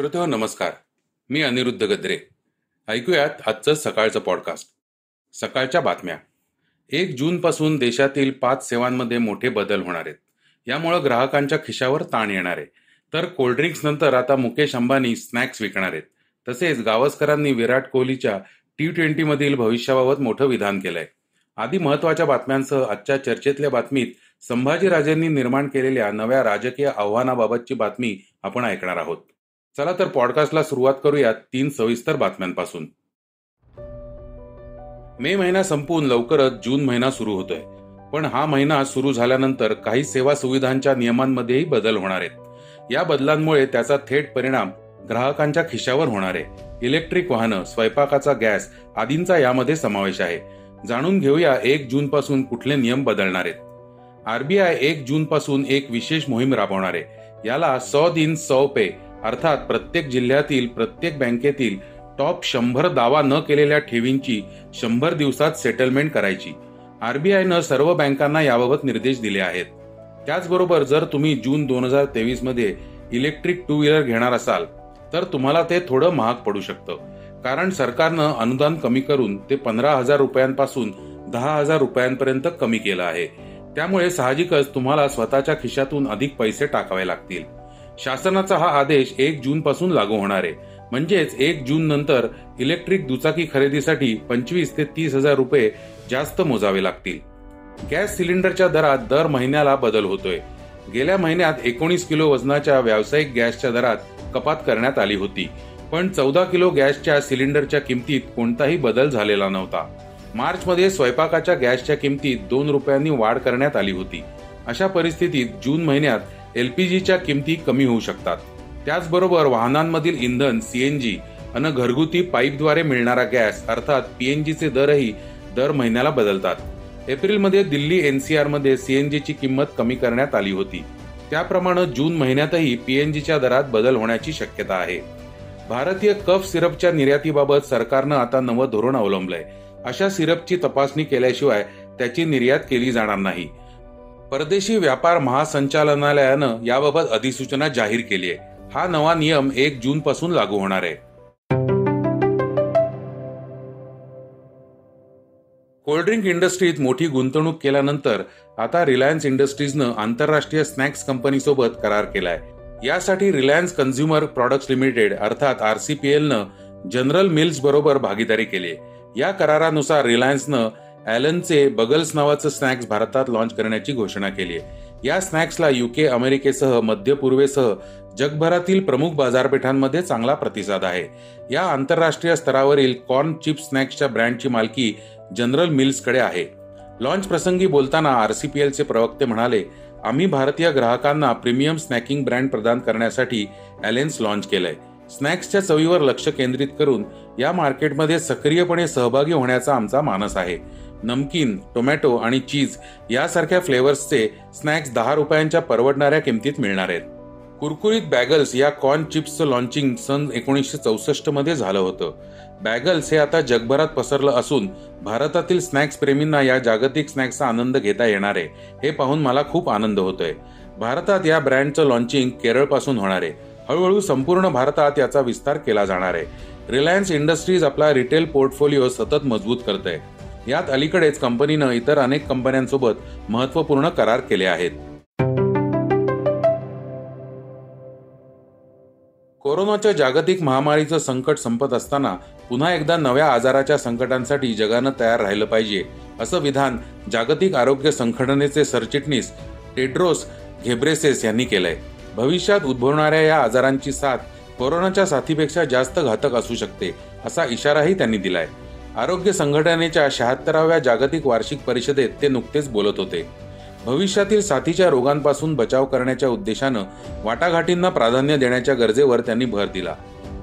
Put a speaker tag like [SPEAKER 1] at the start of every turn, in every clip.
[SPEAKER 1] श्रोते नमस्कार. मी अनिरुद्ध गद्रे. ऐकूयात आजचं सकाळचं पॉडकास्ट सकाळच्या बातम्या. एक जूनपासून देशातील पाच सेवांमध्ये मोठे बदल होणार आहेत. यामुळं ग्राहकांच्या खिशावर ताण येणार आहे. तर कोल्ड्रिंक्स नंतर आता मुकेश अंबानी स्नॅक्स विकणार आहेत. तसेच गावस्करांनी विराट कोहलीच्या टी ट्वेंटीमधील भविष्याबाबत मोठं विधान केलंय. आदी महत्त्वाच्या बातम्यांसह आजच्या चर्चेतल्या बातमीत संभाजीराजेंनी निर्माण केलेल्या नव्या राजकीय आव्हानाबाबतची बातमी आपण ऐकणार आहोत. चला तर पॉडकास्टला सुरुवात करूयात तीन सविस्तर बातम्यांपासून. मे महिना संपून लवकरच जून महिना सुरू होतोय. पण हा महिना सुरू झाल्यानंतर काही सेवा सुविधांच्या नियमांमध्येही बदल होणार आहेत. या बदलांमुळे त्याचा थेट परिणाम ग्राहकांच्या खिशावर होणार आहे. इलेक्ट्रिक वाहनं स्वयंपाकाचा गॅस आदींचा यामध्ये समावेश आहे. जाणून घेऊया एक जून पासून कुठले नियम बदलणार आहेत. आरबीआय एक जून पासून एक विशेष मोहीम राबवणार आहे. याला सौ दिन सौ पे अर्थात प्रत्येक जिल्ह्यातील प्रत्येक बँकेतील टॉप शंभर दावा न केलेल्या ठेवींची शंभर दिवसात सेटलमेंट करायची. आरबीआयनं सर्व बँकांना याबाबत निर्देश दिले आहेत. त्याचबरोबर जर तुम्ही जून दोन हजार तेवीसमध्ये इलेक्ट्रिक टू व्हीलर घेणार असाल तर तुम्हाला ते थोडं महाग पडू शकतं. कारण सरकारनं अनुदान कमी करून ते पंधरा हजार रुपयांपासून दहा हजार रुपयांपर्यंत कमी केलं आहे. त्यामुळे साहजिकच तुम्हाला स्वतःच्या खिशातून अधिक पैसे टाकावे लागतील. शासनाचा हा आदेश एक जून पासून लागू होणार आहे. म्हणजेच एक जून नंतर इलेक्ट्रिक दुचाकी खरेदीसाठी पंचवीस ते तीस हजार रुपये जास्त मोजावे लागतील. गॅस सिलेंडरच्या दरात दर महिन्याला बदल होतोय. गेल्या महिन्यात एकोणीस किलो वजनाच्या व्यावसायिक गॅसच्या दरात कपात करण्यात आली होती. पण चौदा किलो गॅसच्या सिलेंडरच्या किमतीत कोणताही बदल झालेला नव्हता. मार्च मध्ये स्वयंपाकाच्या गॅसच्या किमतीत दोन रुपयांनी वाढ करण्यात आली होती. अशा परिस्थितीत जून महिन्यात एलपीजीच्या किमती कमी होऊ शकतात. त्याचबरोबर वाहनांमधील इंधन सीएनजी आणि घरगुती पाईपद्वारे मिळणारा गॅस अर्थात पीएनजीचे दरही दर महिन्याला बदलतात. एप्रिलमध्ये दिल्ली एनसीआरमध्ये सीएनजीची किंमत कमी करण्यात आली होती. त्याप्रमाणे जून महिन्यातही पीएनजीच्या दरात बदल होण्याची शक्यता आहे. भारतीय कफ सिरपच्या निर्यातीबाबत सरकारनं आता नवं धोरण अवलंबलंय. अशा सिरपची तपासणी केल्याशिवाय त्याची निर्यात केली जाणार नाही. परदेशी व्यापार महासंचालनालयानं याबाबत अधिसूचना जाहीर केली आहे. हा नवा नियम एक जून पासून लागू होणार आहे. कोल्ड्रिंक इंडस्ट्रीत मोठी गुंतवणूक केल्यानंतर आता रिलायन्स इंडस्ट्रीजनं आंतरराष्ट्रीय स्नॅक्स कंपनीसोबत करार केलाय. यासाठी रिलायन्स कन्झ्युमर प्रॉडक्ट्स लिमिटेड अर्थात आरसीपीएलनं जनरल मिल्स बरोबर भागीदारी केली. या करारानुसार रिलायन्सनं ॲलनचे बगल्स नावाचं स्नॅक्स भारतात लॉन्च करण्याची घोषणा केली आहे. या स्नॅक्सला युके अमेरिकेसह मध्य पूर्वेसह जगभरातील प्रमुख बाजारपेठांमध्ये चांगला प्रतिसाद आहे. या आंतरराष्ट्रीय स्तरावरील कॉर्न चिप स्नॅक्सच्या ब्रँडची मालकी जनरल मिल्सकडे आहे. लॉन्च प्रसंगी बोलताना एलचे प्रवक्ते म्हणाले आम्ही भारतीय ग्राहकांना प्रीमियम स्नॅकिंग ब्रँड प्रदान करण्यासाठी ॲलेन्स लॉन्च केलंय. स्नॅक्सच्या चवीवर लक्ष केंद्रित करून या मार्केटमध्ये सक्रियपणे सहभागी होण्याचा आमचा मानस आहे. नमकीन टोमॅटो आणि चीज यासारख्या फ्लेवर्सचे स्नॅक्स दहा रुपयांच्या परवडणाऱ्या किमतीत मिळणार आहेत. कुरकुरीत बॅगल्स या कॉर्न चिप्सचं लॉन्चिंग सन एकोणीसशे चौसष्टमध्ये झालं होतं. बॅगल्स हे आता जगभरात पसरलं असून भारतातील स्नॅक्स प्रेमींना या जागतिक स्नॅक्सचा आनंद घेता येणार आहे हे पाहून मला खूप आनंद होतोय. भारतात या ब्रँडचं लॉन्चिंग केरळपासून होणार आहे. हळूहळू संपूर्ण भारतात याचा विस्तार केला जाणार आहे. रिलायन्स इंडस्ट्रीज आपला रिटेल पोर्टफोलिओ सतत मजबूत करत आहे यात अलीकडेच कंपनीनं इतर अनेक कंपन्यांसोबत महत्त्वपूर्ण करार केले आहेत. कोरोनाच्या जागतिक महामारीचं संकट संपत असताना पुन्हा एकदा नव्या आजाराच्या संकटांसाठी जगानं तयार राहिलं पाहिजे असं विधान जागतिक आरोग्य संघटनेचे सरचिटणीस टेड्रोस घेब्रेसेस यांनी केलंय. भविष्यात उद्भवणाऱ्या या आजारांची साथ कोरोनाच्या साथीपेक्षा जास्त घातक असू शकते असा इशाराही त्यांनी दिलाय. आरोग्य संघटनेच्या शहात्तराव्या जागतिक वार्षिक परिषदेत ते नुकतेच बोलत होते. भविष्यातील साथीच्या रोगांपासून बचाव करण्याच्या उद्देशानं वाटाघाटींना प्राधान्य देण्याच्या गरजेवर त्यांनी भर दिला.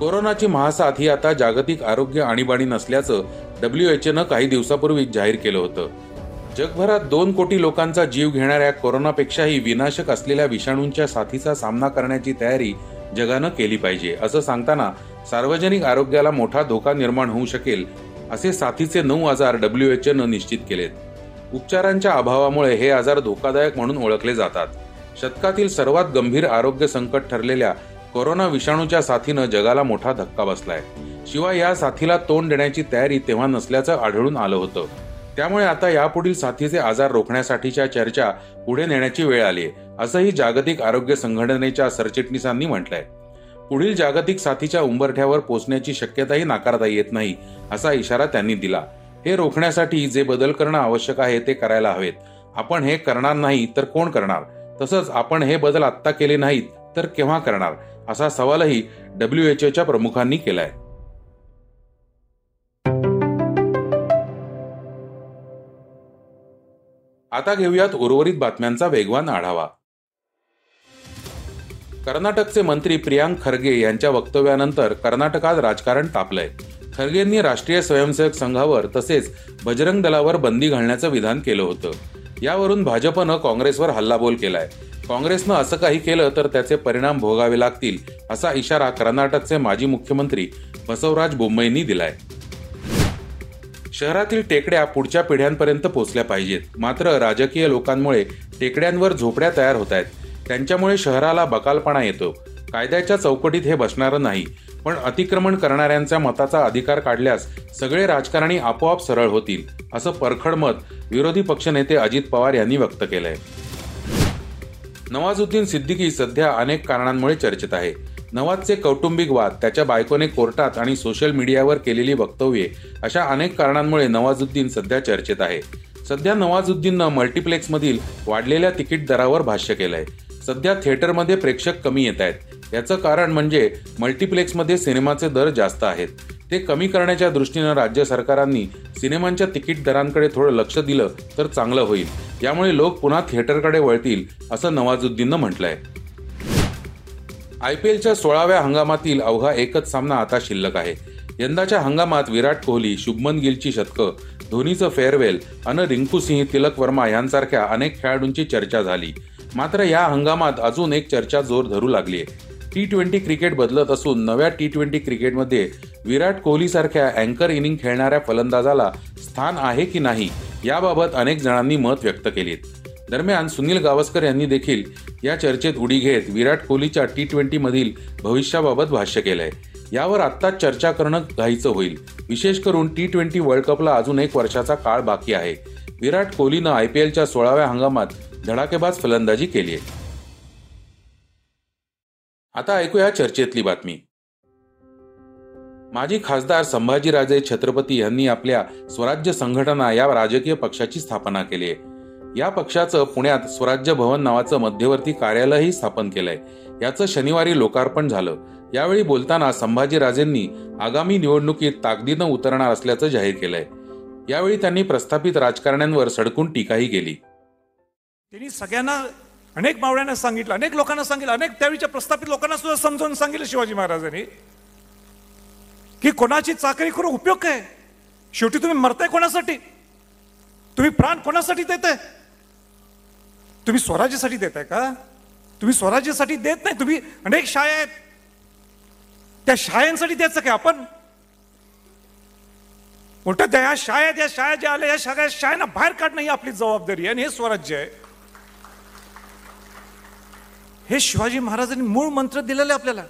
[SPEAKER 1] कोरोनाची महासाथ ही आता जागतिक आरोग्य आणीबाणी नसल्याचं डब्ल्यू एच एनं काही दिवसापूर्वी जाहीर केलं होतं. जगभरात दोन कोटी लोकांचा जीव घेणाऱ्या कोरोनापेक्षाही विनाशक असलेल्या विषाणूंच्या साथीचा सामना करण्याची तयारी जगानं केली पाहिजे असं सांगताना सार्वजनिक आरोग्याला मोठा धोका निर्माण होऊ शकेल असे साथीचे नऊ आजार डब्ल्यू एच एनं निश्चित केलेत. उपचारांच्या अभावामुळे हे आजार धोकादायक म्हणून ओळखले जातात. शतकातील सर्वात गंभीर आरोग्य संकट ठरलेल्या कोरोना विषाणूच्या साथीनं जगाला मोठा धक्का बसलाय. शिवाय या साथीला तोंड देण्याची तयारी तेव्हा नसल्याचं आढळून आलं होतं. त्यामुळे आता यापुढील साथीचे आजार रोखण्यासाठीच्या चर्चा पुढे नेण्याची वेळ आली असंही जागतिक आरोग्य संघटनेच्या सरचिटणीसांनी म्हटलंय. पुढील जागतिक साथीच्या उंबरठ्यावर पोचण्याची शक्यताही नाकारता येत नाही असा इशारा त्यांनी दिला. हे रोखण्यासाठी जे बदल करणं आवश्यक आहे ते करायला हवेत. आपण हे करणार नाही तर कोण करणार? तसंच आपण हे बदल आत्ता केले नाहीत तर केव्हा करणार? असा सवालही डब्ल्यू एच ओच्या प्रमुखांनी केलाय. आता घेऊयात उर्वरित बातम्यांचा वेगवान आढावा. कर्नाटकचे मंत्री प्रियांक खरगे यांच्या वक्तव्यानंतर कर्नाटकात राजकारण तापलंय. खरगेंनी राष्ट्रीय स्वयंसेवक संघावर तसेच बजरंग दलावर बंदी घालण्याचं विधान केलं होतं. यावरून भाजपनं काँग्रेसवर हल्लाबोल केलाय. काँग्रेसनं असं काही केलं तर त्याचे परिणाम भोगावे लागतील असा इशारा कर्नाटकचे माजी मुख्यमंत्री बसवराज बोम्मईंनी दिलाय. शहरातील टेकड्या पुढच्या पिढ्यांपर्यंत पोहोचल्या पाहिजेत. मात्र राजकीय लोकांमुळे टेकड्यांवर झोपड्या तयार होत आहेत. त्यांच्यामुळे शहराला बकालपणा येतो. कायद्याच्या चौकटीत हे बसणारं नाही. पण अतिक्रमण करणाऱ्यांच्या मताचा अधिकार काढल्यास सगळे राजकारणी आपोआप सरळ होतील असं परखड मत विरोधी पक्षनेते अजित पवार यांनी व्यक्त केलंय. नवाजुद्दीन सिद्दीकी सध्या अनेक कारणांमुळे चर्चेत आहे. नवाजचे कौटुंबिक वाद त्याच्या बायकोने कोर्टात आणि सोशल मीडियावर केलेली वक्तव्ये अशा अनेक कारणांमुळे नवाजुद्दीन सध्या चर्चेत आहे. सध्या नवाजुद्दीननं मल्टिप्लेक्समधील वाढलेल्या तिकीट दरावर भाष्य केलंय. सध्या थिएटरमध्ये प्रेक्षक कमी येत आहेत. याचं कारण म्हणजे मल्टिप्लेक्समध्ये सिनेमाचे दर जास्त आहेत. ते कमी करण्याच्या दृष्टीनं राज्य सरकारांनी सिनेमांच्या तिकीट दरांकडे थोडं लक्ष दिलं तर चांगलं होईल. यामुळे लोक पुन्हा थिएटरकडे वळतील असं नवाजुद्दीननं म्हटलंय. आय पी एलच्या सोळाव्या हंगामातील अवघा एकच सामना आता शिल्लक आहे. यंदाच्या हंगामात विराट कोहली शुभमन गिलची शतकं धोनीचं फेअरवेल आणि रिंकू सिंह तिलक वर्मा यांसारख्या अनेक खेळाडूंची चर्चा झाली. मात्र या हंगामात अजून एक चर्चा जोर धरू लागली आहे. टी ट्वेंटी क्रिकेट बदलत असून नव्या टी ट्वेंटी क्रिकेटमध्ये विराट कोहलीसारख्या अँकर इनिंग खेळणाऱ्या फलंदाजाला स्थान आहे की नाही याबाबत अनेक जणांनी मत व्यक्त केलीत. दरम्यान सुनील गावस्कर यांनी देखील या चर्चेत उडी घेत विराट कोहलीच्या टी ट्वेंटी मधील भविष्याबाबत भाष्य केलंय. यावर आत्ताच चर्चा करणं घाईचं होईल. विशेष करून टी ट्वेंटी वर्ल्ड कपला अजून एक वर्षाचा काळ बाकी आहे. विराट कोहलीनं आय पी एलच्या सोळाव्या हंगामात धडाकेबाज फलंदाजी केली आहे. आता ऐकूया चर्चेतली बातमी. माजी खासदार संभाजीराजे छत्रपती यांनी आपल्या स्वराज्य संघटना या राजकीय पक्षाची स्थापना केली आहे. या पक्षाचं पुण्यात स्वराज्य भवन नावाचं मध्यवर्ती कार्यालयही स्थापन केलंय. याचं शनिवारी लोकार्पण झालं. यावेळी बोलताना संभाजीराजेंनी आगामी निवडणुकीत ताकदीनं उतरणार असल्याचं जाहीर केलंय. यावेळी त्यांनी प्रस्थापित राजकारण्यांवर सडकून टीकाही केली.
[SPEAKER 2] त्यांनी सगळ्यांना अनेक मावळ्यांना सांगितलं अनेक लोकांना सांगितलं अनेक त्यावेळीच्या प्रस्थापित लोकांना सुद्धा समजावून सांगितलं शिवाजी महाराजांनी. की कोणाची चाकरी करून उपयोग काय? शेवटी तुम्ही मरताय कोणासाठी? तुम्ही प्राण कोणासाठी देताय? तुम्ही स्वराज्यासाठी देताय का? तुम्ही स्वराज्यासाठी देत नाही तुम्ही अनेक शाळा आहेत. त्या शाळांसाठी द्यायचं काय आपण? मोठं त्या ह्या शाळेत या शाळा ज्या आल्या या सगळ्या शाळांना बाहेर काढणं ही आपली जबाबदारी आहे आणि हे स्वराज्य आहे. हे शिवाजी महाराजांनी मूळ मंत्र दिलेले आपल्याला.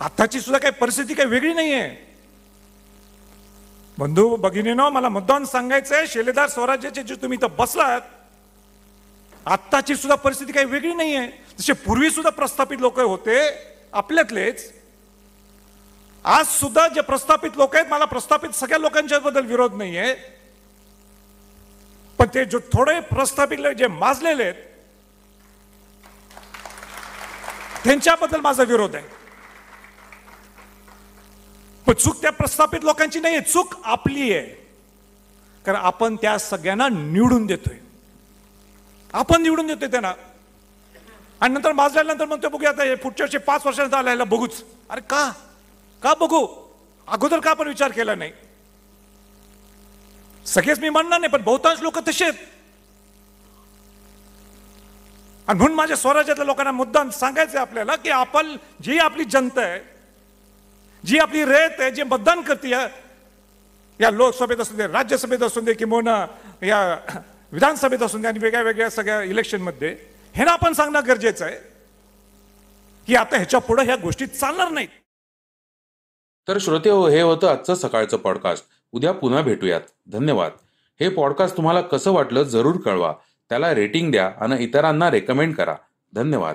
[SPEAKER 2] आताची सुद्धा काही परिस्थिती काही वेगळी नाहीये. बंधू भगिनीनो मला मुद्दाम सांगायचंय शेलेदार स्वराज्याचे जे तुम्ही इथं बसलात आत्ताची सुद्धा परिस्थिती काही वेगळी नाही आहे जसे पूर्वी सुद्धा प्रस्थापित लोक होते आपल्यातलेच आज सुद्धा जे प्रस्थापित लोक आहेत मला प्रस्थापित सगळ्या लोकांच्या बद्दल विरोध आहे पण ते जो थोडे प्रस्थापित जे माजलेले आहेत त्यांच्याबद्दल माझा विरोध आहे. पण चूक त्या प्रस्थापित लोकांची नाही चूक आपली आहे. कारण आपण त्या सगळ्यांना निवडून देतोय. आपण निवडून देतोय त्यांना. आणि नंतर माजल्यानंतर म्हणतो बघूया आता हे पुढच्या वर्षी पाच वर्षानंतर आला बघूच. अरे का? का बघू? अगोदर का आपण विचार केला नाही? सगळेच मी म्हणणार नाही पण बहुतांश लोक तसे आहेत. आणि म्हणून माझ्या स्वराज्यातल्या लोकांना मुद्दाम सांगायचं आपल्याला की आपण जी आपली जनता आहे जी आपली रेत आहे जे मतदान करते या- या लोकसभेत असू दे राज्यसभेत असू दे किंवा या विधानसभेत असू दे आणि वेगळ्या वेगळ्या सगळ्या इलेक्शनमध्ये हे ना आपण सांगणं गरजेचं आहे की आता ह्याच्या पुढे ह्या गोष्टी चालणार नाहीत.
[SPEAKER 1] तर श्रोते हो हे होतं आजचं सकाळचं पॉडकास्ट उद्या पुन्हा भेटूयात. धन्यवाद. हे पॉडकास्ट तुम्हाला कसं वाटलं जरूर कळवा. त्याला रेटिंग द्या आणि इतरांना रेकमेंड करा. धन्यवाद.